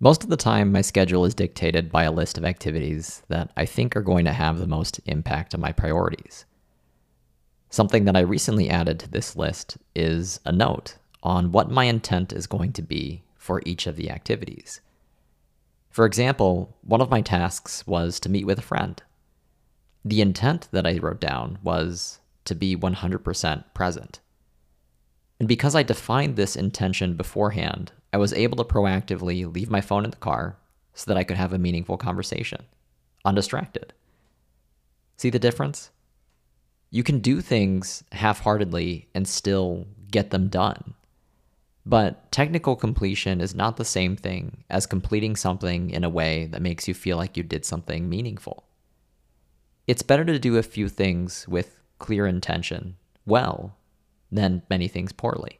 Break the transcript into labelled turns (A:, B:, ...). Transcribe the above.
A: Most of the time, my schedule is dictated by a list of activities that I think are going to have the most impact on my priorities. Something that I recently added to this list is a note on what my intent is going to be for each of the activities. For example, one of my tasks was to meet with a friend. The intent that I wrote down was to be 100% present. And because I defined this intention beforehand, I was able to proactively leave my phone in the car so that I could have a meaningful conversation, undistracted. See the difference? You can do things half heartedly and still get them done. But technical completion is not the same thing as completing something in a way that makes you feel like you did something meaningful. It's better to do a few things with clear intention well than many things poorly.